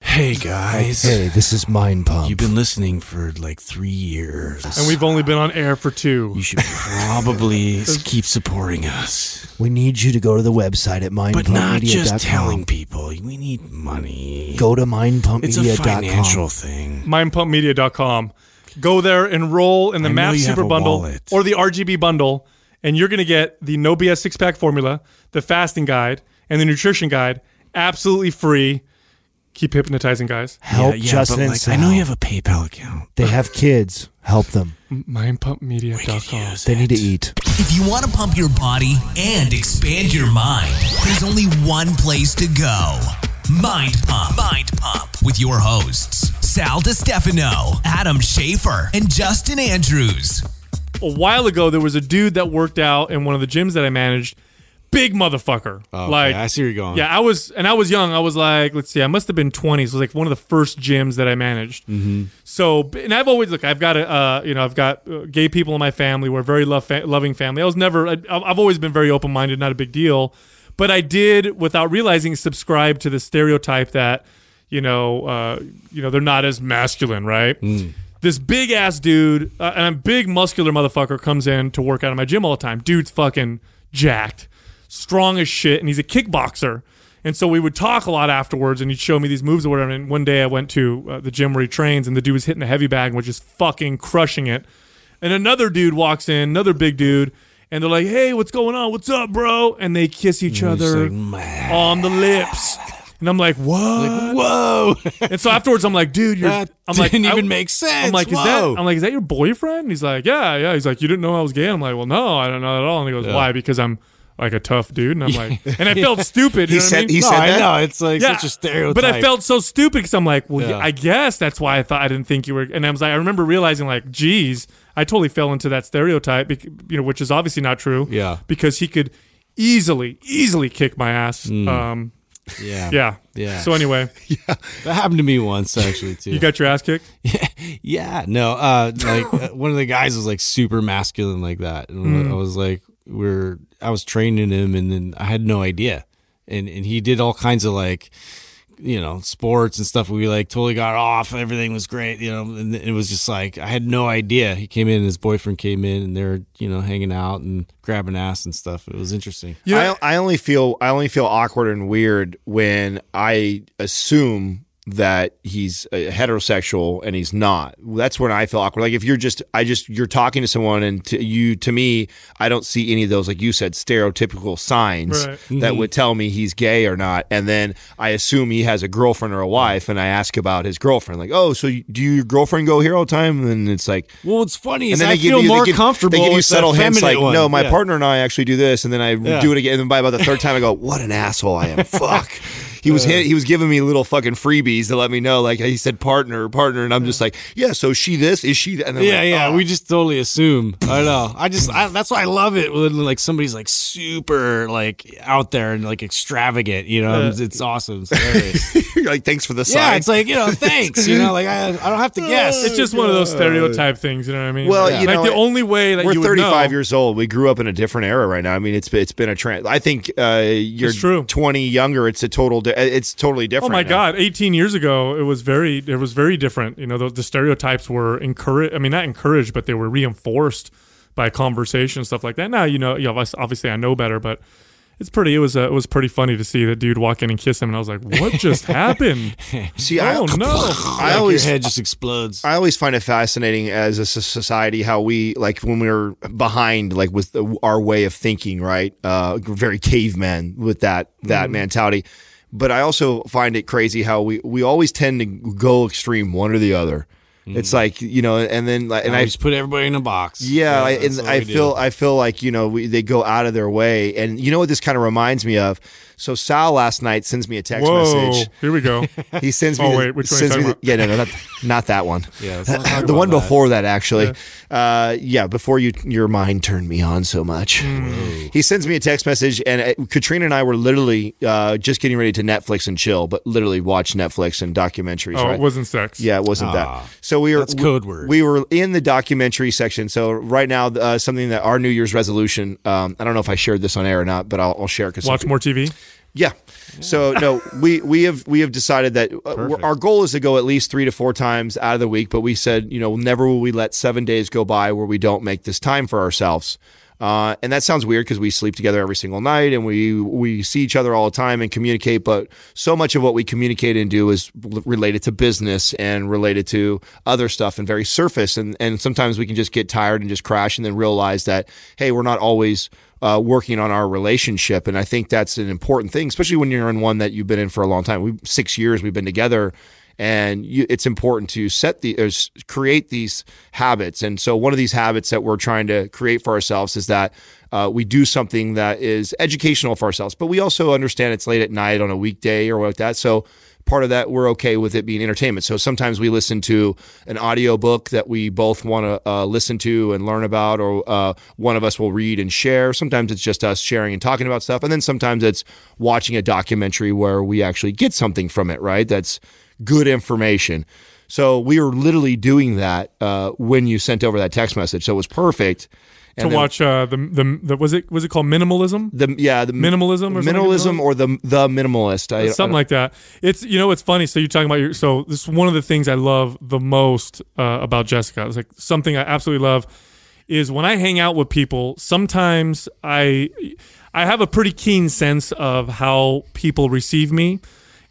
Hey guys. Hey, this is Mind Pump. You've been listening for like three years. And we've only been on air for two. You should probably keep supporting us. we need you to go to the website at mindpumpmedia.com. But not just telling people. We need money. Go to mindpumpmedia.com. It's a mindpumpmedia.com. financial thing. mindpumpmedia.com. Go there, enroll in the I Math Super Bundle wallet. or the RGB Bundle, and you're going to get the No BS six pack formula, the fasting guide, and the nutrition guide absolutely free. Keep hypnotizing, guys. Help yeah, yeah, Justin like, I know you have a PayPal account. They have kids. Help them. Mindpumpmedia.com. Use They need to eat. If you want to pump your body and expand your mind, there's only one place to go. Mind Pump. Mind Pump with your hosts, Sal DiStefano, Adam Schafer, and Justin Andrews. a while ago there was a dude that worked out in one of the gyms that I managed. Big motherfucker. Okay, like I see where you're going. Yeah, I was and I was young. I was like, let's see, I must have been 20. So it was like one of the first gyms that I managed. Mm-hmm. So and I've always look, I've got a uh, you know, I've got uh, gay people in my family. We're a very love fa- loving family. I was never I, I've always been very open minded, not a big deal. But I did without realizing subscribe to the stereotype that you know, uh, you know, they're not as masculine, right? This big ass dude, uh, and a big muscular motherfucker comes in to work out in my gym all the time. Dude's fucking jacked, strong as shit, and he's a kickboxer. And so we would talk a lot afterwards, and he'd show me these moves or whatever. And one day I went to uh, the gym where he trains, and the dude was hitting a heavy bag and was just fucking crushing it. And another dude walks in, another big dude, and they're like, "Hey, what's going on? What's up, bro?" And they kiss each other like, on the lips. And I'm like, what? Whoa! and so afterwards, I'm like, dude, you're. That I'm like, didn't I- even make sense. I'm like, is Whoa. that? I'm like, is that your boyfriend? And He's like, yeah, yeah. He's like, you didn't know I was gay. I'm like, well, no, I don't know at all. And he goes, why? Because I'm like a tough dude. And I'm like, and I felt stupid. You He know what I said- mean? he no, said I that? know it's like yeah, such a stereotype. But I felt so stupid because I'm like, well, yeah. Yeah. I guess that's why I thought I didn't think you were. And I was like, I remember realizing like, geez, I totally fell into that stereotype, you know, which is obviously not true. Yeah. because he could easily, easily kick my ass. Um, yeah, yeah, Yeah. So anyway, yeah, That happened to me once actually too. you got your ass kicked. yeah, Yeah. no, uh, like uh, one of the guys was like super masculine like that, and Hmm. I was like, we're, I was training him, and then I had no idea, and and he did all kinds of like, you know, sports and stuff. We like totally got off. Everything was great, you know, and it was just like I had no idea. He came in, and his boyfriend came in, and they're you know hanging out and grabbing ass and stuff. It was interesting. I, I only feel I only feel awkward and weird when I assume that he's uh, heterosexual and he's not. That's when I feel awkward. Like if you're just I just you're talking to someone and to you to me I don't see any of those like you said stereotypical signs Right. that would tell me he's gay or not. And then I assume he has a girlfriend or a wife and I ask about his girlfriend like, "Oh, so you, do your girlfriend go here all the time?" And it's like Well, what's funny and is then I they give feel you more they give, comfortable. They give you with the subtle hints like, one. "No, my Yeah. partner and I actually do this," and then I Yeah. do it again. And then by about the third time, I go, "What an asshole I am! Fuck." He was hit, he was giving me little fucking freebies to let me know, like he said, partner, partner, and I'm just like, yeah. So she this is she that? And Yeah, like, yeah. oh. We just totally assume. I know. I just I, that's why I love it when like somebody's like super like out there and like extravagant. You know, it's, it's awesome. It's. You're like, thanks for the yeah, it's like you know, thanks. You know, like I, I don't have to guess. It's just one of those stereotype things. You know what I mean? Well, like you know, the only way that We're you would 35 know, years old. We grew up in a different era right now. I mean, it's it's been a trend. I think uh, you're true. 20 younger. It's a total. Di- it's totally different. Oh my now. God! 18 years ago, it was very, it was very different. You know, the, the stereotypes were encouraged. I mean, not encouraged, but they were reinforced by conversation stuff like that. Now, you know, you know, obviously I know better, but it's pretty. It was, uh, it was pretty funny to see that dude walk in and kiss him, and I was like, "What just happened?" See, I, oh no! I Like, always your head just explodes. I always find it fascinating as a society how we like when we're behind like with the, our way of thinking, right? Uh, very caveman with that that mentality. But I also find it crazy how we we always tend to go extreme one or the other. It's mm-hmm. like you know, and then like, and I I just put everybody in a box. yeah, I, and I we do. feel I feel like you know we, they go out of their way, and you know what this kind of reminds me of. So Sal last night sends me a text Whoa, message. here we go. He sends me. Oh, the, wait, which one are you sends me the- yeah, no, no, not, not that one. Yeah, not the one that. before that, actually. Uh, yeah, before you, your mind turned me on so much. Hmm. He sends me a text message, and uh, Katrina and I were literally uh, just getting ready to Netflix and chill, but literally watch Netflix and documentaries. Oh, right? it wasn't sex. Yeah, it wasn't Ah, that. So we were that's code word. We were in the documentary section. So right now, uh, something that our New Year's resolution. Um, I don't know if I shared this on air or not, but I'll, I'll share because Watch more TV. Yeah. So no, we we have we have decided that uh, our goal is to go at least three to four times out of the week. But we said, you know, never will we let seven days go by where we don't make this time for ourselves. Uh, and that sounds weird because we sleep together every single night and we we see each other all the time and communicate. But so much of what we communicate and do is related to business and related to other stuff and very surface. And and sometimes we can just get tired and just crash and then realize that hey, we're not always uh, working on our relationship. And I think that's an important thing, especially when you're in one that you've been in for a long time. We six years we've been together, and you, it's important to set the or create these habits. And so one of these habits that we're trying to create for ourselves is that. Uh, we do something that is educational for ourselves, but we also understand it's late at night on a weekday or like that. So part of that we're okay with it being entertainment. So sometimes we listen to an audio book that we both want to uh, listen to and learn about or uh, one of us will read and share. Sometimes it's just us sharing and talking about stuff. And then sometimes it's watching a documentary where we actually get something from it right? That's good information. So we were literally doing that uh, when you sent over that text message. So it was perfect To watch uh, the, the the was it was it called minimalism? the yeah the Minimalism or minimalism or the the minimalist I, something like that. It's you know it's funny. So you're talking about your so this is one of the things I love the most uh, about Jessica. It's like something I absolutely love is when I hang out with people. Sometimes I I have a pretty keen sense of how people receive me,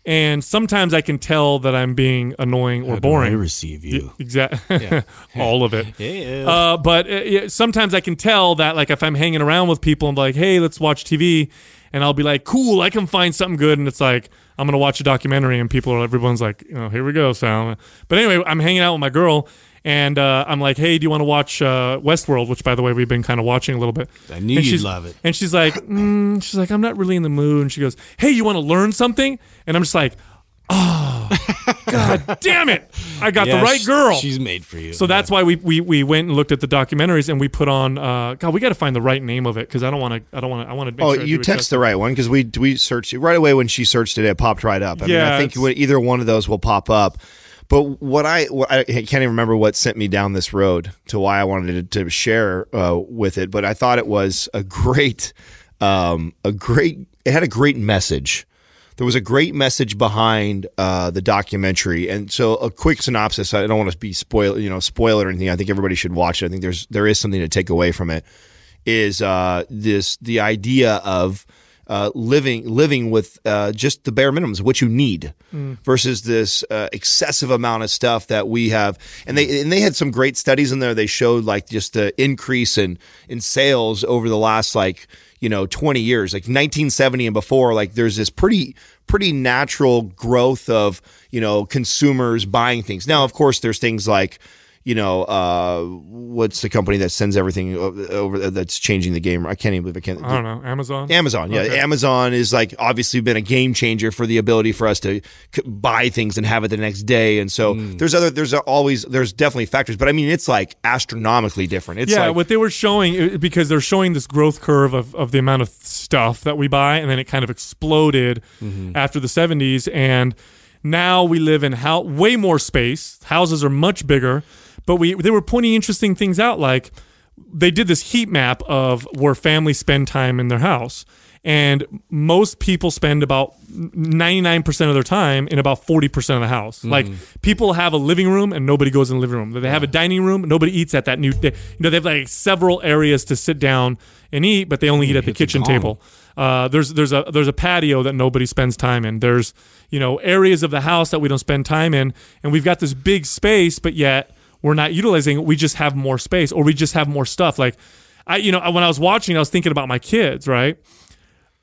and sometimes I can tell that I'm being annoying or How do I receive you. Exactly, all of it. Yeah. Uh, but uh, sometimes I can tell that, like, if I'm hanging around with people and like, hey, let's watch TV, and I'll be like, cool, I can find something good, and it's like, I'm gonna watch a documentary, and people are, everyone's like, oh, here we go, Sal. But anyway, I'm hanging out with my girl, and uh, I'm like, hey, do you want to watch uh, Westworld? Which, by the way, we've been kind of watching a little bit. I knew And you'd she's- love it. And she's like, mm, she's like, I'm not really in the mood. And she goes, hey, you want to learn something? And I'm just like, oh, god damn it, I got Yeah, the right girl. She's made for you. So that's why we, we we went and looked at the documentaries and we put on. Uh, God, we got to find the right name of it because I don't want to. I don't want to. I want to. Oh, you text the right one because we we searched it right away when she searched it. It popped right up. I mean, Yeah, I think it's- either one of those will pop up. But what I what I can't even remember what sent me down this road to why I wanted to, to share uh, with it. But I thought it was a great, um, a great. It had a great message. There was a great message behind uh, the documentary, and so a quick synopsis. I don't want to be spoil, you know, spoiler or anything. I think everybody should watch it. I think there's there is something to take away from it. Is uh, this the idea of uh, living living with uh, just the bare minimums, what you need, versus this uh, excessive amount of stuff that we have. And they and they had some great studies in there. They showed like just the increase in in sales over the last like you know 20 years, like 1970 and before. Like there's this pretty pretty natural growth of you know consumers buying things. Now, of course, there's things like you know, uh, what's the company that sends everything over that's changing the game? I can't even believe I can't. I don't know. Amazon. Amazon, yeah, Okay. Amazon is like obviously been a game changer for the ability for us to c- buy things and have it the next day. And so Hmm. there's other, there's always, there's definitely factors, but I mean, it's like astronomically different. It's yeah, like, what they were showing because they're showing this growth curve of, of the amount of stuff that we buy, and then it kind of exploded Mm-hmm. after the '70s, and now we live in how way more space. Houses are much bigger, but we they were pointing interesting things out, like they did this heat map of where families spend time in their house. And most people spend about 99% of their time in about 40% of the house. Like people have a living room and nobody goes in the living room. They have a dining room, nobody eats at that new you know they have like several areas to sit down and eat, but they only eat at the the kitchen gong. table. Uh, there's there's a there's a patio that nobody spends time in. There's you know areas of the house that we don't spend time in, and we've got this big space, but yet we're not utilizing it. We just have more space, or we just have more stuff. Like I, you know, when I was watching, I was thinking about my kids, right?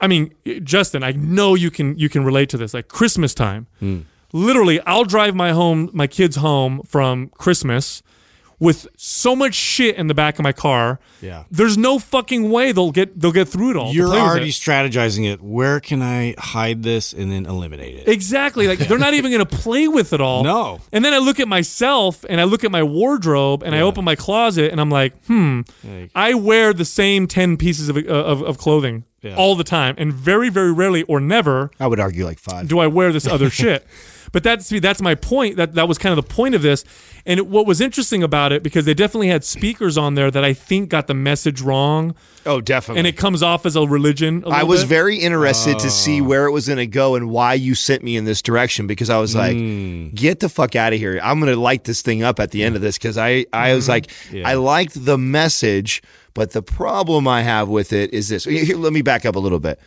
I mean, Justin, I know you can you can relate to this. Like Christmas time, hmm. literally, I'll drive my home, my kids home from Christmas with so much shit in the back of my car. Yeah. There's no fucking way they'll get they'll get through it all. You're already it. strategizing it. Where can I hide this and then eliminate it? Exactly. Like they're not even going to play with it all. No. And then I look at myself and I look at my wardrobe and I open my closet and I'm like, hmm, I wear the same 10 pieces of, of, of clothing Yeah. all the time. And very, very rarely or never I would argue like five. do I wear this other shit. But that's that's my point. That that was kind of the point of this. And it, what was interesting about it because they definitely had speakers on there that I think got the message wrong, Oh, definitely. and it comes off as a religion. a I was bit. very interested to see Oh. where it was going to go and why you sent me in this direction because I was like, Hmm. get the fuck out of here. I'm going to light this thing up at the end of this because I, I Mm-hmm. was like, I liked the message, but the problem I have with it is this. Here, let me back up a little bit.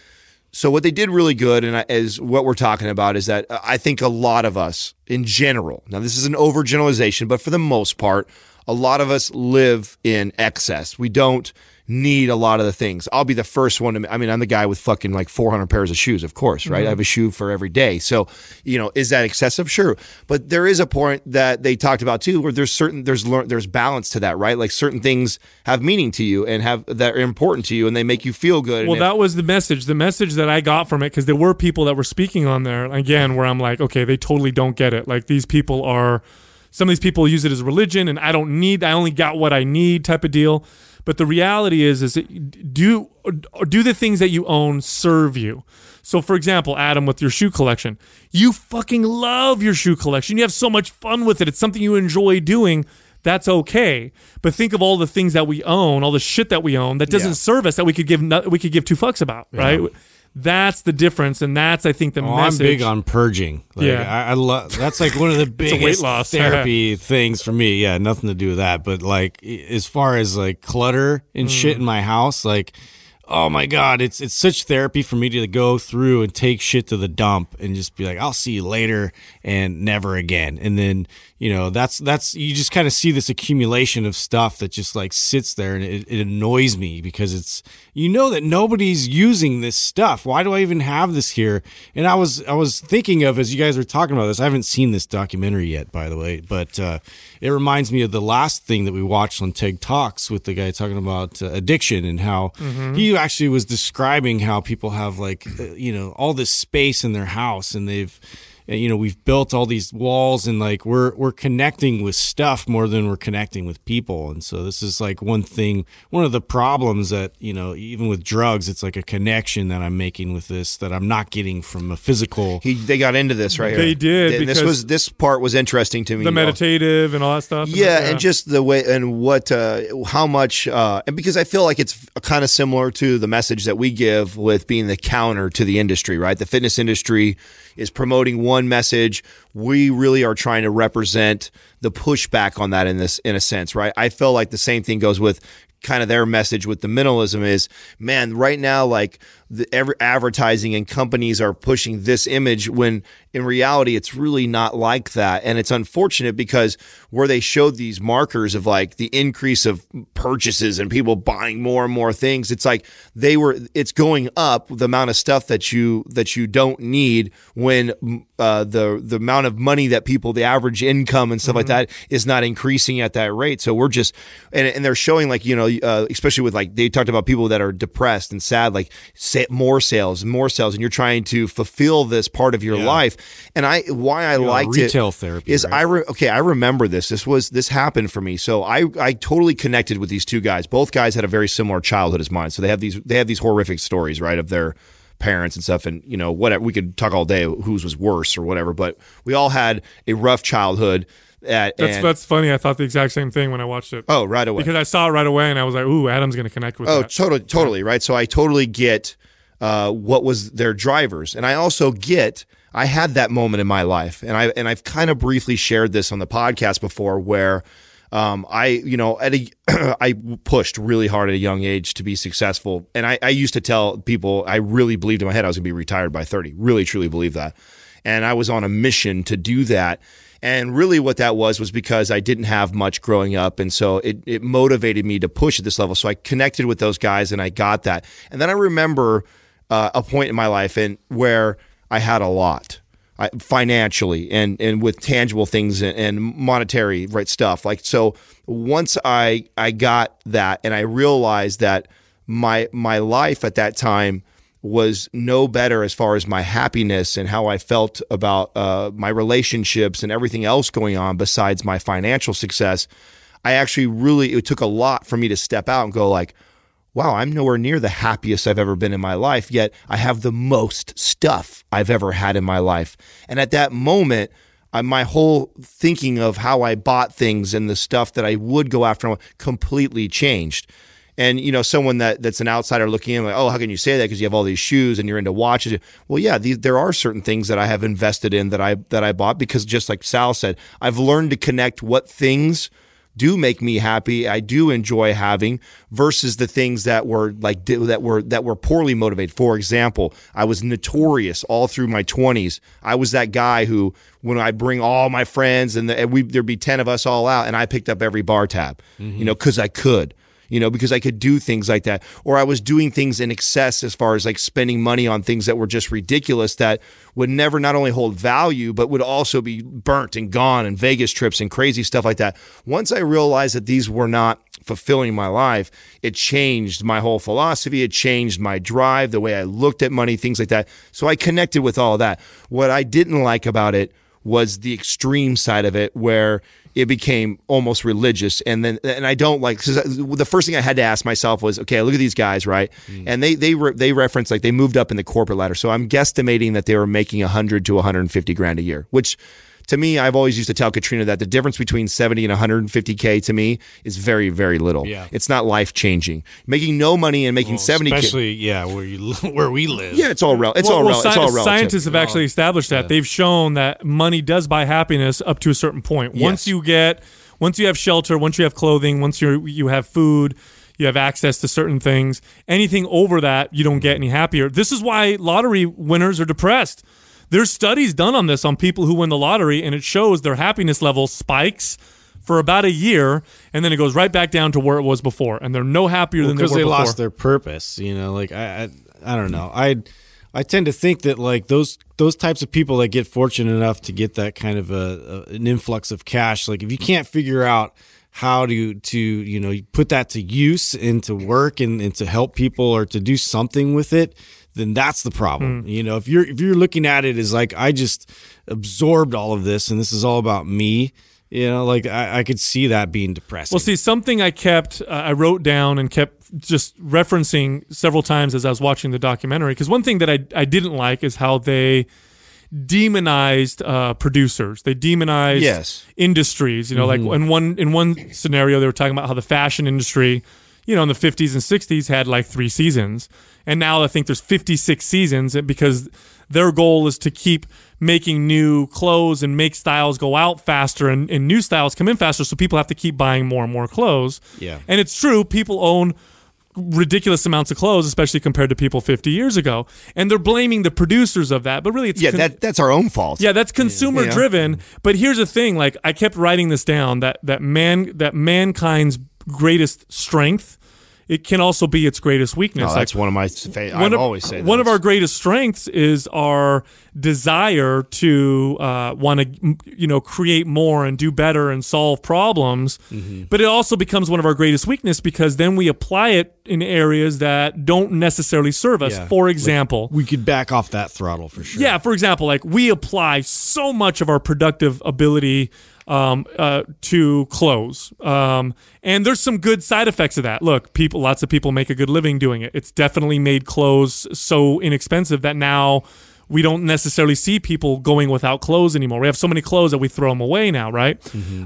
So what they did really good, and is what we're talking about, is that uh, I think a lot of us, in general, now this is an overgeneralization, but for the most part, a lot of us live in excess. We don't need a lot of the things. I'll be the first one to. I mean, I'm the guy with fucking like 400 pairs of shoes, of course, right? Mm-hmm. I have a shoe for every day. So, you know, is that excessive? Sure, but there is a point that they talked about too, where there's certain there's there's balance to that, right? Like certain things have meaning to you and have that are important to you, and they make you feel good. Well, and if- that was the message. The message that I got from it, because there were people that were speaking on there again, where I'm like, okay, they totally don't get it. Like these people are, some of these people use it as religion, and I don't need. I only got what I need, type of deal. But the reality is, is that do do the things that you own serve you. So, for example, Adam, with your shoe collection, you fucking love your shoe collection. You have so much fun with it. It's something you enjoy doing. That's okay. But think of all the things that we own, all the shit that we own that doesn't Yeah. serve us that we could give no, we could give two fucks about, right? That's the difference, and that's I think the Oh, I'm big on purging. Like, Yeah. I, I love. That's like one of the a weight loss. therapy things for me. Yeah, nothing to do with that. But like, as far as like clutter and shit Mm. in my house, like, oh my god, it's it's such therapy for me to go through and take shit to the dump and just be like, I'll see you later and never again. And then you know that's that's you just kind of see this accumulation of stuff that just like sits there and it, it annoys me because it's you know that nobody's using this stuff. Why do i even have this here? And i was i was thinking of as you guys were talking about this i haven't seen this documentary yet by the way but uh, it reminds me of the last thing that we watched on TED talks with the guy talking about uh, addiction and how he actually was describing how people have like uh, you know all this space in their house and they've you know we've built all these walls and like we're we're connecting with stuff more than we're connecting with people and so this is like one thing one of the problems that you know even with drugs it's like a connection that i'm making with this that i'm not getting from a physical he, they got into this right here. They did, And this because- was this part was interesting to me. the you know. meditative and all that stuff. Yeah, and just the way and what uh, how much uh, and because I feel like it's kind of similar to the message that we give with being the counter to the industry, right? The fitness industry is promoting one message. We really are trying to represent the pushback on that in this in a sense, right? I feel like the same thing goes with kind of their message with the minimalism is man right now like the every advertising and companies are pushing this image when in reality it's really not like that. And it's unfortunate because where they showed these markers of like the increase of purchases and people buying more and more things it's like they were it's going up the amount of stuff that you that you don't need when uh, the the amount of money that people the average income and stuff like that is not increasing at that rate. So we're just and, and they're showing like you know uh, especially with like they talked about people that are depressed and sad like more sales more sales and you're trying to fulfill this part of your Yeah. life and i why i know, liked retail it therapy, is right? i re- okay i remember this this was this happened for me so i i totally connected with these two guys both guys had a very similar childhood as mine so they have these they have these horrific stories right of their parents and stuff and you know whatever we could talk all day whose was worse or whatever but we all had a rough childhood at, that's and- that's funny. I thought the exact same thing when I watched it. oh right away because I saw it right away and I was like, "Ooh, Adam's going to connect with Oh, that." totally, totally, right. So I totally get uh, what was their drivers, and I also get I had that moment in my life, and I and I've kind of briefly shared this on the podcast before, where um, I you know at a I pushed really hard at a young age to be successful, and I, I used to tell people I really believed in my head I was going to be retired by thirty, really truly believe that, and I was on a mission to do that. And really, what that was was because I didn't have much growing up. And so it, it motivated me to push at this level. So I connected with those guys and I got that. And then I remember uh, a point in my life and where I had a lot. I, financially and and with tangible things and, and monetary right stuff. Like so, once I I got that and I realized that my my life at that time was no better as far as my happiness and how I felt about uh, my relationships and everything else going on besides my financial success. I actually really it took a lot for me to step out and go like, wow, I'm nowhere near the happiest I've ever been in my life, yet I have the most stuff I've ever had in my life. And at that moment, I, my whole thinking of how I bought things and the stuff that I would go after completely changed. And you know, someone that that's an outsider looking in, like, oh, how can you say that? Because you have all these shoes and you're into watches. Well, yeah, these, there are certain things that I have invested in that I that I bought because, just like Sal said, I've learned to connect what things do make me happy. I do enjoy having versus the things that were like that were that were poorly motivated. For example, I was notorious all through my 20s. I was that guy who when I bring all my friends and, the, and we there'd be 10 of us all out and I picked up every bar tab, you mm-hmm. know, cuz I could you know, because I could do things like that. Or I was doing things in excess as far as like spending money on things that were just ridiculous that would never not only hold value, but would also be burnt and gone and Vegas trips and crazy stuff like that. Once I realized that these were not fulfilling my life, it changed my whole philosophy. It changed my drive, the way I looked at money, things like that. So I connected with all of that. What I didn't like about it was the extreme side of it where it became almost religious. And then and I don't like because the first thing I had to ask myself was okay look at these guys right? Mm. And they they re, they reference like they moved up in the corporate ladder. So I'm guesstimating that they were making 100 to 150 grand a year which to me, I've always used to tell Katrina that the difference between 70 and 150K to me is very, very little. Yeah. It's not life changing. Making no money and making 70K. especially yeah, where you where we live. Yeah, it's all, rel- it's well, all, well, rel- it's sci- all relative. Scientists have actually established that. They've shown that money does buy happiness up to a certain point. Once Yes. you get, once you have shelter, once you have clothing, once you you have food, you have access to certain things. Anything over that, you don't get any happier. This is why lottery winners are depressed. There's studies done on this on people who win the lottery, and it shows their happiness level spikes for about a year, and then it goes right back down to where it was before, and they're no happier than they were because they, before. lost their purpose. You know, like I, I, I don't know. I, I tend to think that like those those types of people that get fortunate enough to get that kind of a, a an influx of cash, like if you can't figure out how to to you know put that to use and to work and, and to help people or to do something with it then that's the problem Hmm. you know if you're if you're looking at it as like i just absorbed all of this and this is all about me you know like i, I could see that being depressing Well, see, something I kept, uh, I wrote down and kept just referencing several times as I was watching the documentary. Because one thing that I, I didn't like is how they demonized uh, producers. They demonized Yes. industries. You know, like in one in one scenario, they were talking about how the fashion industry, you know, in the 50s and 60s had like three seasons, and now I think there's 56 seasons because their goal is to keep making new clothes and make styles go out faster and, and new styles come in faster, so people have to keep buying more and more clothes. Yeah. and it's true, people own ridiculous amounts of clothes, especially compared to people 50 years ago, and they're blaming the producers of that. But really, it's Yeah, con- that that's our own fault. yeah, that's consumer Yeah. driven. But here's the thing: like I kept writing this down that that man that mankind's greatest strength, it can also be its greatest weakness. No, Like, that's one of my. Fa- one of, always said one of our greatest strengths is our desire to uh, want to you know create more and do better and solve problems Mm-hmm. but it also becomes one of our greatest weakness because then we apply it in areas that don't necessarily serve us Yeah. for example we could back off that throttle for sure yeah, for example, like we apply so much of our productive ability um, uh, to clothes, um, and there's some good side effects of that. Look, people, lots of people make a good living doing it. It's definitely made clothes so inexpensive that now we don't necessarily see people going without clothes anymore. We have so many clothes that we throw them away now, right?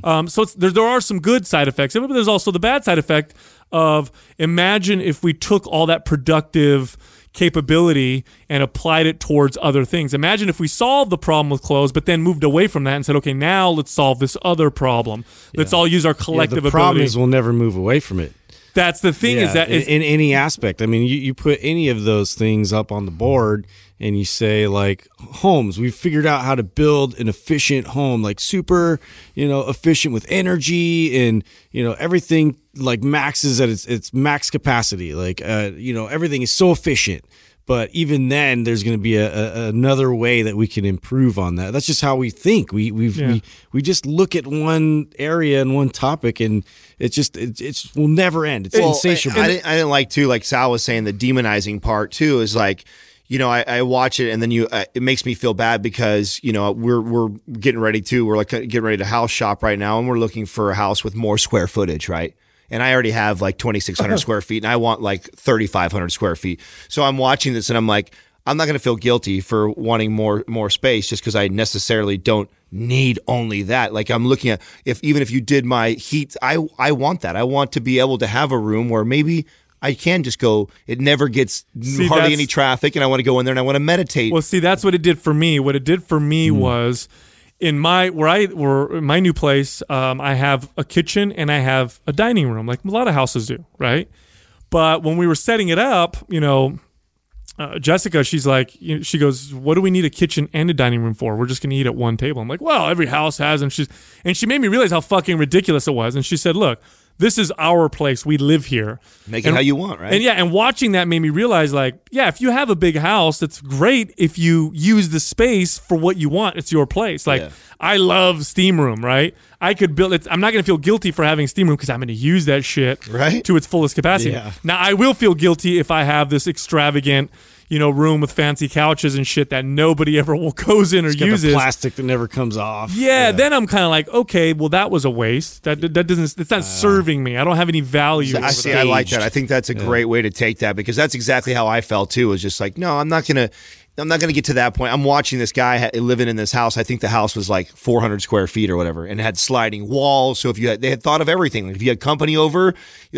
Um, so it's, there, there are some good side effects but there's also the bad side effect of imagine if we took all that productive capability and applied it towards other things. Imagine if we solved the problem with clothes, but then moved away from that and said, okay, now let's solve this other problem. Let's all use our Yeah, collective the problem ability. is we'll never move away from it That's the thing is that in, in any aspect. I mean, you, you put any of those things up on the board and you say like homes, we've figured out how to build an efficient home, like super, you know, efficient with energy and, you know, everything like maxes at its, its max capacity. Like, uh, you know, everything is so efficient. But even then, there's going to be a, a, another way that we can improve on that. That's just how we think. We we Yeah. we we just look at one area and one topic, and it just it it's will never end. It's Well, insatiable. I, I didn't, I didn't like too, like Sal was saying, the demonizing part too is like, you know, I, I watch it and then you, uh, it makes me feel bad because you know we're we're getting ready to, we're like getting ready to house shop right now, and we're looking for a house with more square footage, right? And I already have like 2,600 square feet, and I want like 3,500 square feet. So I'm watching this, and I'm like, I'm not going to feel guilty for wanting more more space just because I necessarily don't need only that. Like I'm looking at if even if you did my heat, I I want that. I want to be able to have a room where maybe I can just go. It never gets See, hardly any traffic, and I want to go in there and I want to meditate. Well, see, that's what it did for me. What it did for me Hmm. was in my where I where my new place, um, I have a kitchen and I have a dining room, like a lot of houses do, right? But when we were setting it up, you know, uh, Jessica, she's like, you know, she goes, "What do we need a kitchen and a dining room for? We're just gonna eat at one table." I'm like, "Well, every house has," and she's and she made me realize how fucking ridiculous it was. And she said, "Look, this is our place. We live here. Make it And- how you want, right? And yeah, and watching that made me realize, like, yeah, if you have a big house, it's great if you use the space for what you want. It's your place. Like, Yeah. I love steam room, right? I could build it. I'm not going to feel guilty for having steam room because I'm going to use that shit Right. to its fullest capacity. Yeah. Now, I will feel guilty if I have this extravagant, you know, room with fancy couches and shit that nobody ever will goes in or uses. the plastic that never comes off. Yeah, then I'm kind of like, okay, well, that was a waste. That that doesn't. It's not uh, serving me. I don't have any value. I see. that. I like that. I think that's a great way to take that because that's exactly how I felt too. Is just like, no, I'm not gonna. I'm not going to get to that point. I'm watching this guy ha- living in this house. I think the house was like 400 square feet or whatever, and it had sliding walls. So if you had, they had thought of everything. Like if you had company over,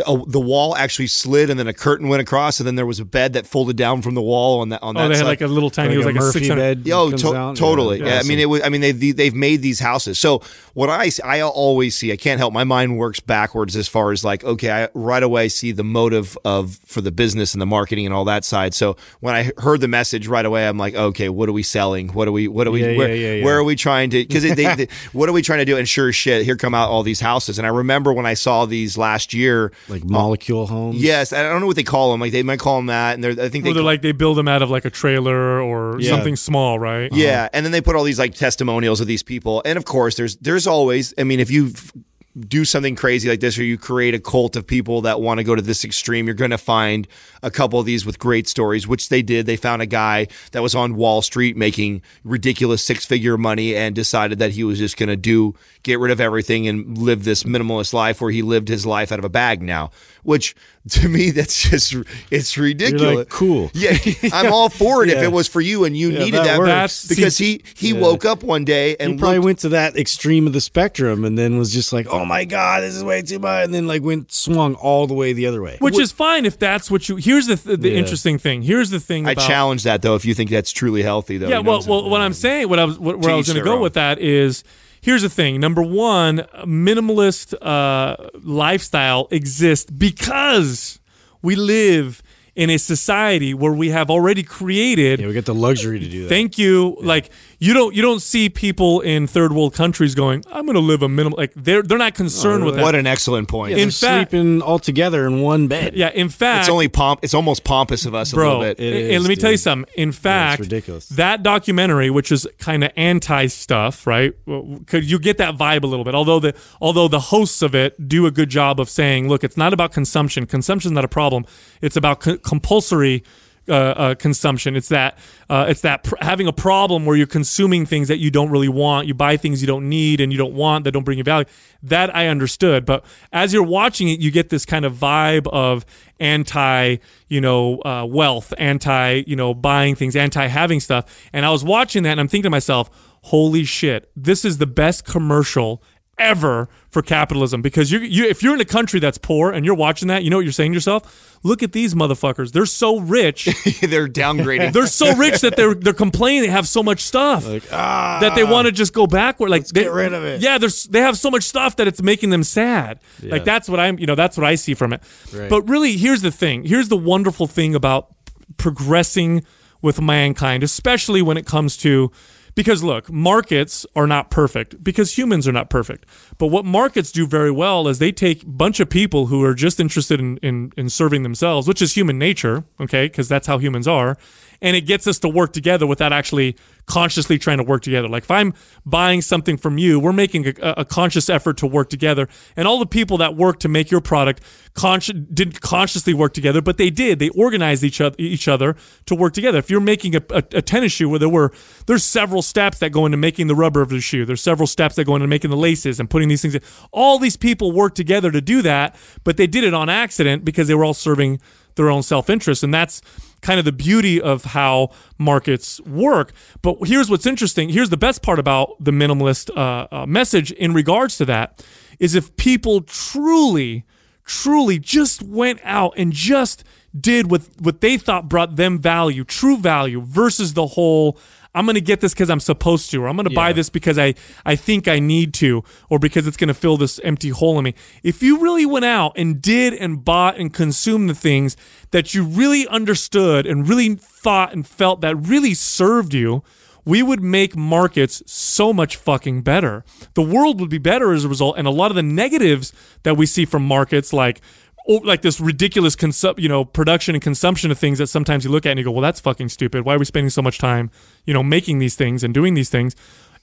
uh, the wall actually slid, and then a curtain went across, and then there was a bed that folded down from the wall on that on Oh, that they had side. like a little tiny. it was like a Murphy 600. bed. Yo, to- out. totally. Yeah, Yeah, I mean, it was. I mean, they they've made these houses. So what I I always see, I can't help. My mind works backwards as far as like, okay, I right away see the motive of for the business and the marketing and all that side. So when I heard the message right away, I'm like, okay, what are we selling? What are we? What are we? Yeah, where, yeah, yeah, where are we trying to? Because what are we trying to do? And sure shit, here come out all these houses. And I remember when I saw these last year. like uh, molecule homes. Yes, I don't know what they call them. Like they might call them that, and they're, I think they call- like they build them out of like a trailer or something small, right? Yeah, uh-huh. and then they put all these like testimonials of these people, and of course, there's there's always. I mean, if you f- do something crazy like this, or you create a cult of people that want to go to this extreme, you're going to find a couple of these with great stories, which they did. They found a guy that was on Wall Street making ridiculous six figure money and decided that he was just going to do get rid of everything and live this minimalist life where he lived his life out of a bag now. Which to me, that's just it's ridiculous. cool. Yeah, I'm all for it if it was for you and you Yeah, needed that that, because he he woke up one day and he probably looked- went to that extreme of the spectrum and then was just like, "Oh my god, this is way too much," and then like went swung all the way the other way. Which is fine if that's what you. Here's the th- the Yeah. interesting thing. Here's the thing. I challenge that though if you think that's truly healthy though. Yeah, well, what I'm well, what I'm saying, what I was, what, where I was going to go own. with that is, here's the thing. Number one, minimalist uh, lifestyle exists because we live in a society where we have already created. yeah, we get the luxury to do that. Thank you. Like you don't you don't see people in third world countries going, I'm going to live a minimal. Like they're they're not concerned oh, with that. What an excellent point. yeah, in they're fact- sleeping all together in one bed. yeah, in fact, it's only pomp. It's almost pompous of us a bro. little bit. It and- is, let me tell you dude. something. In fact, ridiculous. that documentary, which is kind of anti stuff, right? Could you get that vibe a little bit? Although the although the hosts of it do a good job of saying, look, it's not about consumption. Consumption is not a problem. It's about co- compulsory. Uh, uh, consumption. It's that uh, it's that pr- having a problem where you're consuming things that you don't really want. You buy things you don't need and you don't want that don't bring you value. That I understood, but as you're watching it, you get this kind of vibe of anti, you know, uh, wealth, anti, you know, buying things, anti having stuff. And I was watching that and I'm thinking to myself, holy shit, this is the best commercial ever for capitalism because you you if you're in a country that's poor and you're watching that, you know what you're saying to yourself? Look at these motherfuckers. They're so rich. they're downgrading. They're so rich that they're they're complaining they have so much stuff ah. that they want to just go backward. Like they, get rid of it. Yeah, there's they have so much stuff that it's making them sad. Like that's what I'm you know that's what I see from it. Right. But really, here's the thing. Here's the wonderful thing about progressing with mankind, especially when it comes to because look, markets are not perfect because humans are not perfect. But what markets do very well is they take a bunch of people who are just interested in, in, in serving themselves, which is human nature, okay, because that's how humans are. And it gets us to work together without actually consciously trying to work together. Like if I'm buying something from you, we're making a, a conscious effort to work together. And all the people that work to make your product consci- didn't consciously work together, but they did. They organized each other, each other to work together. If you're making a, a, a tennis shoe where there were, there's several steps that go into making the rubber of the shoe. There's several steps that go into making the laces and putting these things in. All these people work together to do that, but they did it on accident because they were all serving their own self-interest. And that's, kind of the beauty of how markets work. But here's what's interesting. Here's the best part about the minimalist uh, uh, message in regards to that is if people truly, truly just went out and just did what what they thought brought them value, true value, versus the whole. I'm going to get this because I'm supposed to, or I'm going to buy this because I, I think I need to, or because it's going to fill this empty hole in me. If you really went out and did and bought and consumed the things that you really understood and really thought and felt that really served you, we would make markets so much fucking better. The world would be better as a result. And a lot of the negatives that we see from markets, like like this ridiculous consup, you know, production and consumption of things that sometimes you look at and you go, well, that's fucking stupid. Why are we spending so much time, you know, making these things and doing these things?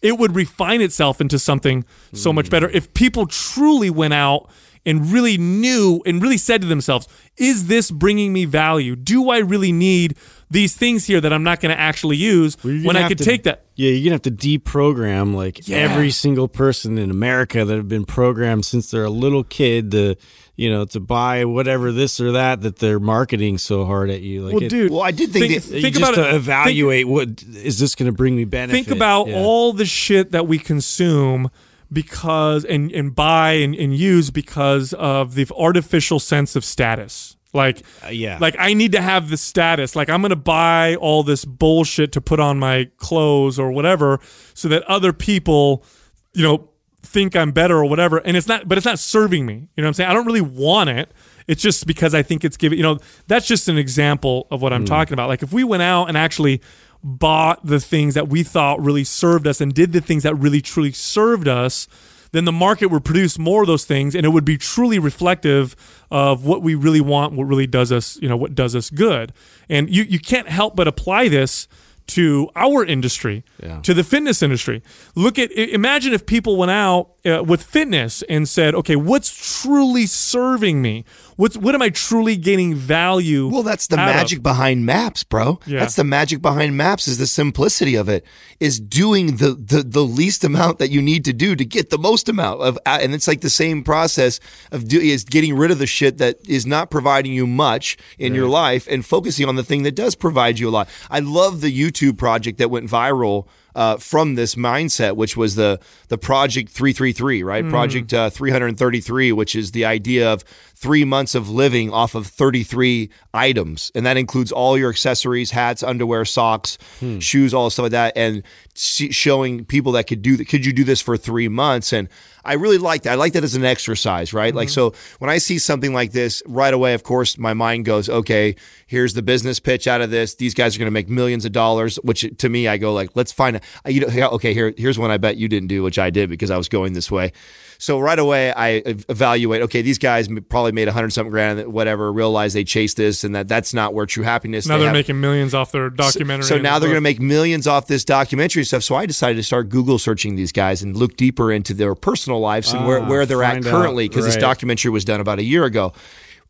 It would refine itself into something so much better mm. if people truly went out and really knew and really said to themselves, is this bringing me value? Do I really need these things here that I'm not going to actually use Well, when I could to- take that? Yeah, you're gonna have to deprogram like Yeah. every single person in America that have been programmed since they're a little kid to, you know, to buy whatever this or that that they're marketing so hard at you. Like, Well, it- dude, Well, I did think that- think just about to it. evaluate what is this going to bring me benefit. think about Yeah. all the shit that we consume because and and buy and, and use because of the artificial sense of status like Uh, yeah. like i need to have the status like i'm gonna buy all this bullshit to put on my clothes or whatever so that other people you know think i'm better or whatever and it's not but it's not serving me. You know what i'm saying? I don't really want it. It's just because i think it's giving you know that's just an example of what i'm hmm. talking about. Like if we went out and actually bought the things that we thought really served us and did the things that really truly served us then the market would produce more of those things and it would be truly reflective of what we really want what really does us you know what does us good. And you you can't help but apply this to our industry Yeah. to the fitness industry look at imagine if people went out uh, with fitness and said okay what's truly serving me what's what am i truly gaining value Well, that's the out of? magic behind maps, bro. Yeah. That's the magic behind maps is the simplicity of it is doing the, the the least amount that you need to do to get the most amount of and it's like the same process of do, is getting rid of the shit that is not providing you much in your life and focusing on the thing that does provide you a lot. I love the YouTube project that went viral uh, from this mindset, which was the the Project 333, right? Project uh, 333, which is the idea of three months of living off of 33 items, and that includes all your accessories, hats, underwear, socks, hmm. shoes, all stuff like that, and showing people that could do that. Could you do this for three months? And I really like that. I like that as an exercise, right? Like, mm-hmm. so when I see something like this, right away, of course, my mind goes, okay, here's the business pitch out of this. These guys are going to make millions of dollars, which to me, I go like, let's find a, you know, okay, here, here's one I bet you didn't do, which I did because I was going this way. So right away, I evaluate, okay, these guys probably made a hundred something grand, whatever, realize they chased this and that that's not where true happiness. Is. Now they they're have- making millions off their documentary so and now they're going to make millions off this documentary stuff. So I decided to start Google searching these guys and look deeper into their personal lives and where, Ah, where they're at currently because this documentary was done about a year ago.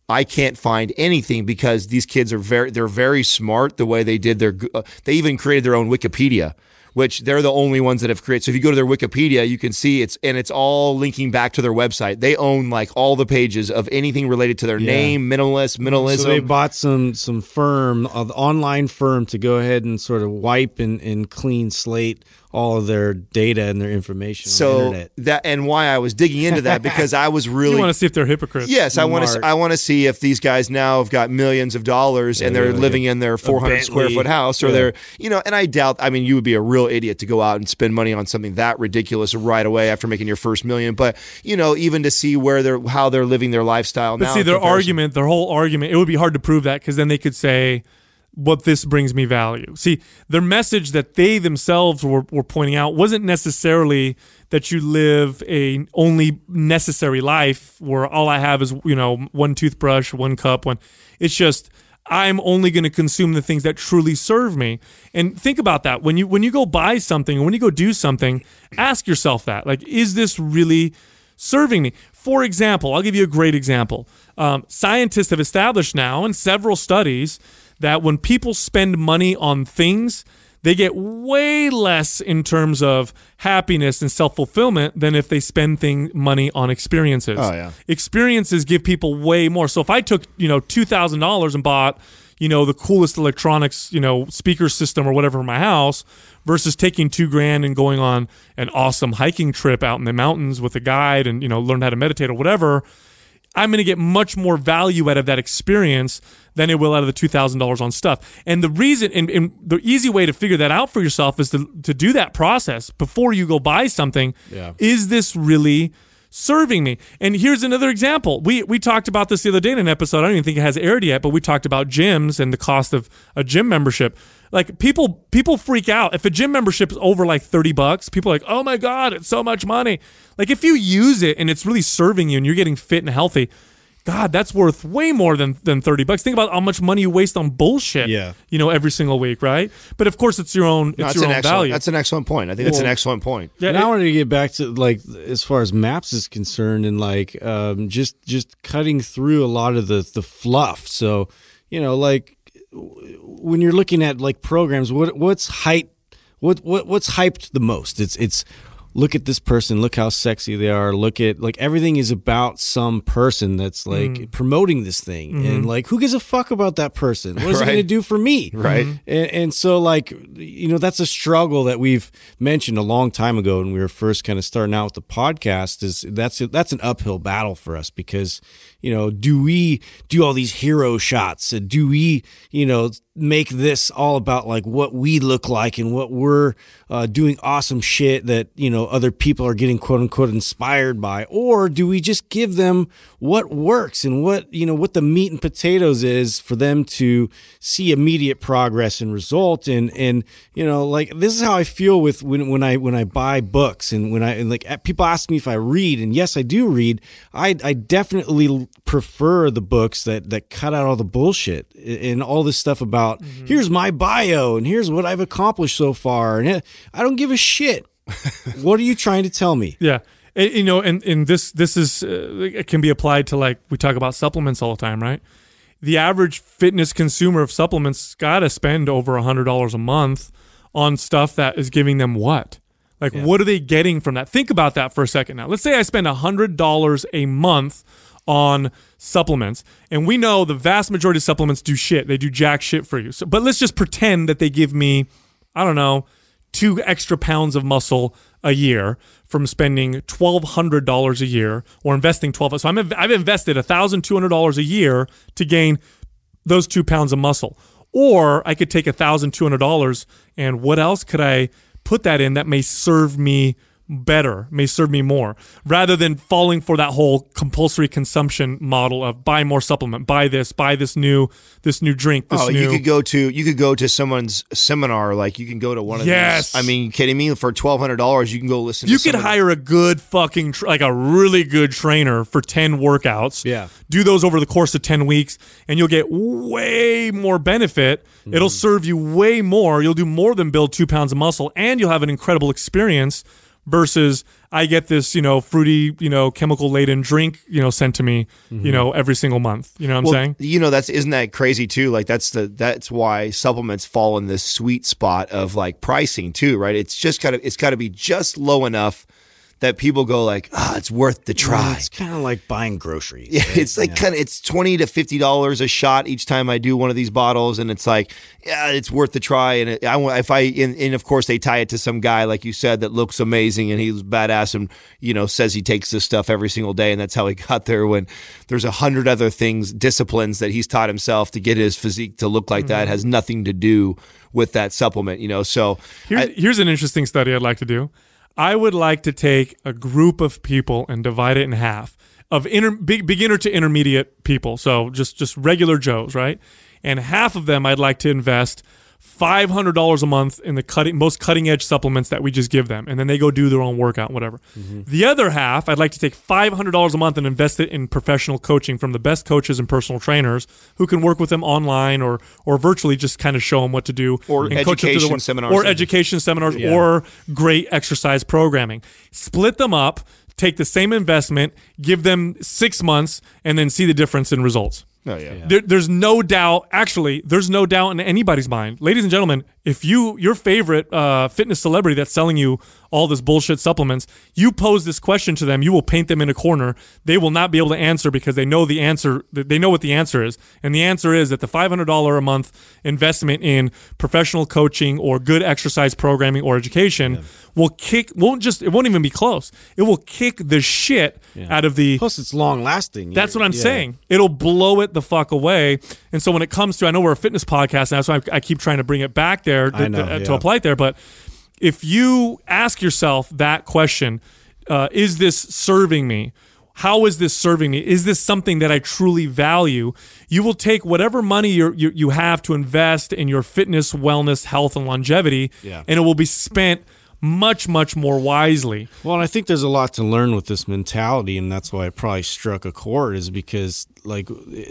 I can't find anything because these kids are very they're very smart the way they did their uh, they even created their own Wikipedia which they're the only ones that have created. So if you go to their Wikipedia, you can see it's and it's all linking back to their website. They own like all the pages of anything related to their Yeah. name, minimalist, minimalism. So they bought some some firm, an online firm, to go ahead and sort of wipe and, and clean slate all of their data and their information on the so internet. that and why I was digging into that because I was really you want to see if they're hypocrites Yes, I want to. I want to see if these guys now have got millions of dollars and they're yeah, living in their 400 square foot house, or Yeah. they're, you know. And I doubt. I mean, you would be a real idiot to go out and spend money on something that ridiculous right away after making your first million. But you know, even to see where they're, how they're living their lifestyle But now. see, their comparison- argument, their whole argument, it would be hard to prove that because then they could say, what this brings me value. See, their message that they themselves were, were pointing out wasn't necessarily that you live a only necessary life where all I have is, you know, one toothbrush, one cup, one. It's just I'm only going to consume the things that truly serve me. And think about that. When you when you go buy something when you go do something, ask yourself that. Like is this really serving me? For example, I'll give you a great example. Um, scientists have established now in several studies that when people spend money on things, they get way less in terms of happiness and self fulfillment than if they spend thing money on experiences. Oh, yeah. Experiences give people way more. So if I took you know two thousand dollars and bought you know the coolest electronics you know speaker system or whatever in my house versus taking two grand and going on an awesome hiking trip out in the mountains with a guide and you know learn how to meditate or whatever I'm going to get much more value out of that experience than it will out of the two thousand dollars on stuff. And the reason, and, and the easy way to figure that out for yourself is to to do that process before you go buy something. Yeah. Is this really serving me? And here's another example. We we talked about this the other day in an episode. I don't even think it has aired yet, but we talked about gyms and the cost of a gym membership. Like people people freak out if a gym membership is over like 30 bucks. People are like, "Oh my god, it's so much money." Like if you use it and it's really serving you and you're getting fit and healthy, God, that's worth way more than than 30 bucks. Think about how much money you waste on bullshit. Yeah. You know, every single week, right? But of course it's your own it's that's your an own excellent. value. That's an excellent point. I think that's an excellent point. yeah, and I wanted to get back to like as far as maps is concerned, and like um, just just cutting through a lot of the the fluff. So you know, like w- when you're looking at like programs, what what's hype, what what what's hyped the most? It's it's look at this person, look how sexy they are, look at like everything is about some person that's like Mm. promoting this thing, Mm-hmm. and like who gives a fuck about that person? What is it going to do for me? Right. And, and so, like, you know, that's a struggle that we've mentioned a long time ago when we were first kind of starting out with the podcast. Is that's that's an uphill battle for us because, you know, do we do all these hero shots? Uh, Do we, you know, make this all about like what we look like and what we're uh, doing awesome shit that you know other people are getting quote unquote inspired by, or do we just give them what works and what you know what the meat and potatoes is for them to see immediate progress and result? And and you know like this is how I feel with when when I when I buy books and when I and like people ask me if I read and yes I do read. I I definitely prefer the books that that cut out all the bullshit and all this stuff about here's my bio and here's what I've accomplished so far and eh, I don't give a shit what are you trying to tell me Yeah. And, you know, and, and this this is uh, it can be applied to like we talk about supplements all the time, right? The average fitness consumer of supplements got to spend over a hundred dollars a month on stuff that is giving them what? Like, what are they getting from that? Think about that for a second. Now, let's say I spend a hundred dollars a month on supplements, and we know the vast majority of supplements do shit. They do jack shit for you. So, but let's just pretend that they give me, I don't know, two extra pounds of muscle a year from spending twelve hundred dollars a year or investing twelve. So I'm I've invested thousand two hundred dollars a year to gain those two pounds of muscle. Or I could take thousand two hundred dollars and what else could I put that in that may serve me better, may serve me more, rather than falling for that whole compulsory consumption model of buy more supplement, buy this, buy this new this new drink, this Oh, new you could go to you could go to someone's seminar. Like you can go to one of Yes. these. I mean, you kidding me? For twelve hundred dollars, you can go listen. you to could some of the- hire a good fucking tr- like a really good trainer for 10 workouts Yeah. do those over the course of 10 weeks and you'll get way more benefit it'll mm-hmm. serve you way more you'll do more than build two pounds of muscle and you'll have an incredible experience versus i get this you know fruity you know chemical laden drink you know sent to me you mm-hmm. know every single month you know what i'm saying you know that's isn't that crazy too? Like that's the that's why supplements fall in this sweet spot of like pricing too, right? It's just gotta it's got to be just low enough that people go like, ah, it's worth the try. it's kind of like buying groceries Yeah, right? it's like kind of it's twenty to fifty dollars a shot each time I do one of these bottles, and it's like, yeah, it's worth the try. And it, I want if I and, and of course they tie it to some guy like you said that looks amazing and he's badass and you know says he takes this stuff every single day, and that's how he got there. When there's a hundred other things, disciplines that he's taught himself to get his physique to look like that has nothing to do with that supplement, you know. So Here's, here's an interesting study I'd like to do. I would like to take a group of people and divide it in half of inter, big, beginner to intermediate people. So just just regular Joes, right? and half of them I'd like to invest five hundred dollars a month in the cutting most cutting edge supplements that we just give them, and then they go do their own workout, whatever. Mm-hmm. The other half, I'd like to take five hundred dollars a month and invest it in professional coaching from the best coaches and personal trainers who can work with them online or or virtually, just kind of show them what to do Or and coach them through the education work- seminars. or education seminars, or great exercise programming. Split them up. Take the same investment, give them six months, and then see the difference in results. Oh yeah. There, there's no doubt. Actually, there's no doubt in anybody's mind, ladies and gentlemen. If you your favorite uh, fitness celebrity that's selling you all this bullshit supplements, you pose this question to them, you will paint them in a corner. They will not be able to answer because they know the answer. They know what the answer is, and the answer is that the five hundred dollar a month investment in professional coaching or good exercise programming or education will kick. Won't just. It won't even be close. It will kick the shit out of the Plus, it's long lasting. that's what I'm saying. It'll blow it the fuck away. And so when it comes to, I know we're a fitness podcast now, so I, I keep trying to bring it back there to, know, to, to apply it there. But if you ask yourself that question, uh, is this serving me? How is this serving me? Is this something that I truly value? You will take whatever money you're, you you have to invest in your fitness, wellness, health, and longevity, Yeah. and it will be spent much, much more wisely. Well, I think there's a lot to learn with this mentality, and that's why it probably struck a chord. Is because like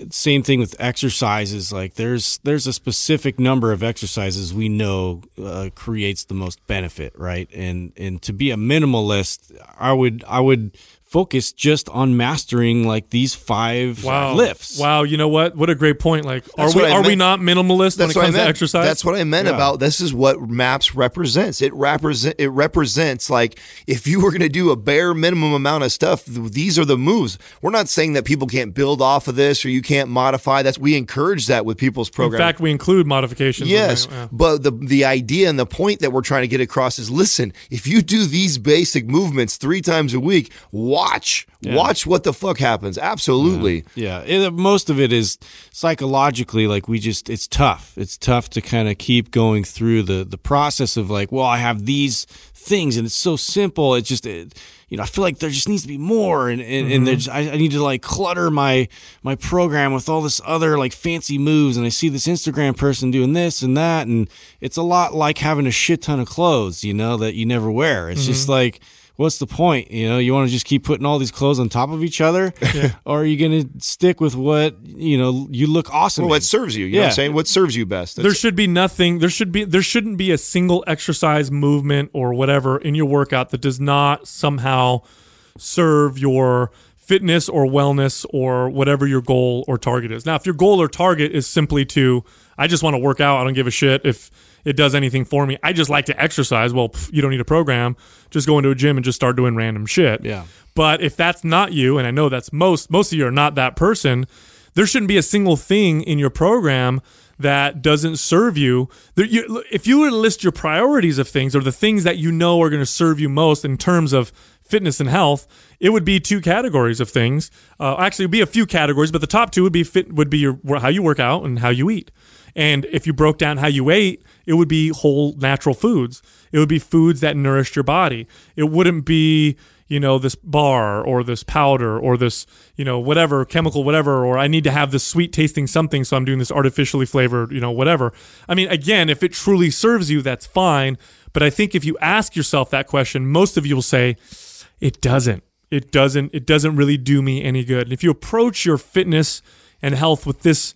same thing with exercises. Like there's there's a specific number of exercises we know uh, creates the most benefit, right? And and to be a minimalist, I would I would focus just on mastering like these five Wow. lifts. Wow, you know what? What a great point. Like are we what I are we not minimalist when it comes to exercise? That's what I meant Yeah. about this is what MAPS represents. It represent it represents like if you were going to do a bare minimum amount of stuff, these are the moves. We're not saying that people can't build off of this or you can't modify. That's we encourage that with people's programs. In fact, we include modifications. Yes, there, yeah. but the the idea and the point that we're trying to get across is listen, if you do these basic movements 3 times a week, watch watch what the fuck happens. Absolutely. Yeah, it, most of it is psychologically like we just it's tough. It's tough to kind of keep going through the the process of like, well, I have these things and it's so simple. It's just it, you know, I feel like there just needs to be more and and, and there's mm-hmm. I, I need to like clutter my my program with all this other like fancy moves and I see this Instagram person doing this and that and it's a lot like having a shit ton of clothes, you know, that you never wear. It's just mm-hmm. like what's the point? You know, you want to just keep putting all these clothes on top of each other, or are you going to stick with what you know you look awesome? Well, in? what serves you? You know what I'm Yeah. saying? What serves you best? There should be nothing. There should be. There shouldn't be a single exercise movement or whatever in your workout that does not somehow serve your fitness or wellness or whatever your goal or target is. Now, if your goal or target is simply to, I just want to work out. I don't give a shit if it does anything for me. I just like to exercise. Well, pff, you don't need a program. Just go into a gym and just start doing random shit. Yeah. But if that's not you, and I know that's most most of you are not that person, there shouldn't be a single thing in your program that doesn't serve you. There, you if you were to list your priorities of things or the things that you know are going to serve you most in terms of fitness and health, it would be two categories of things. Uh, actually, it'd be a few categories, but the top two would be fit would be your how you work out and how you eat. And if you broke down how you ate, it would be whole natural foods. It would be foods that nourished your body. It wouldn't be, you know, this bar or this powder or this, you know, whatever chemical, whatever, or I need to have this sweet tasting something, so I'm doing this artificially flavored, you know, whatever. I mean, again, if it truly serves you, that's fine. But I think if you ask yourself that question, most of you will say, it doesn't. It doesn't. It doesn't really do me any good. And if you approach your fitness and health with this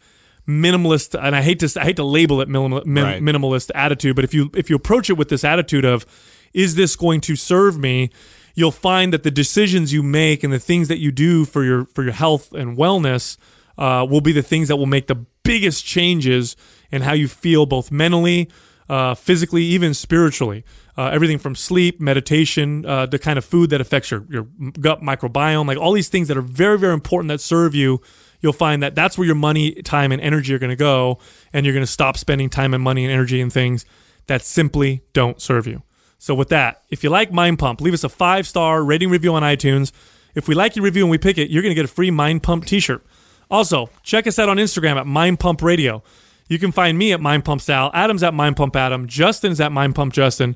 minimalist, and I hate to I hate to label it minimal, min, Right. minimalist attitude, but if you if you approach it with this attitude of, is this going to serve me? You'll find that the decisions you make and the things that you do for your for your health and wellness uh, will be the things that will make the biggest changes in how you feel, both mentally, uh, physically, even spiritually. Uh, everything from sleep, meditation, uh, the kind of food that affects your, your gut microbiome, like all these things that are very, very important that serve you. You'll find that that's where your money, time, and energy are going to go, and you're going to stop spending time and money and energy in things that simply don't serve you. So, with that, if you like Mind Pump, leave us a five star rating review on iTunes. If we like your review and we pick it, you're going to get a free Mind Pump t shirt. Also, check us out on Instagram at Mind Pump Radio. You can find me at Mind Pump Sal, Adam's at Mind Pump Adam, Justin's at Mind Pump Justin,